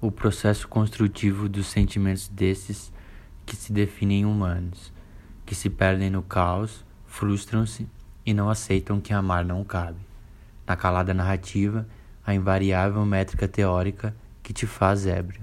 o processo construtivo dos sentimentos desses que se definem humanos, que se perdem no caos, frustram-se e não aceitam que amar não cabe. Na calada narrativa, a invariável métrica teórica que te faz ébrio.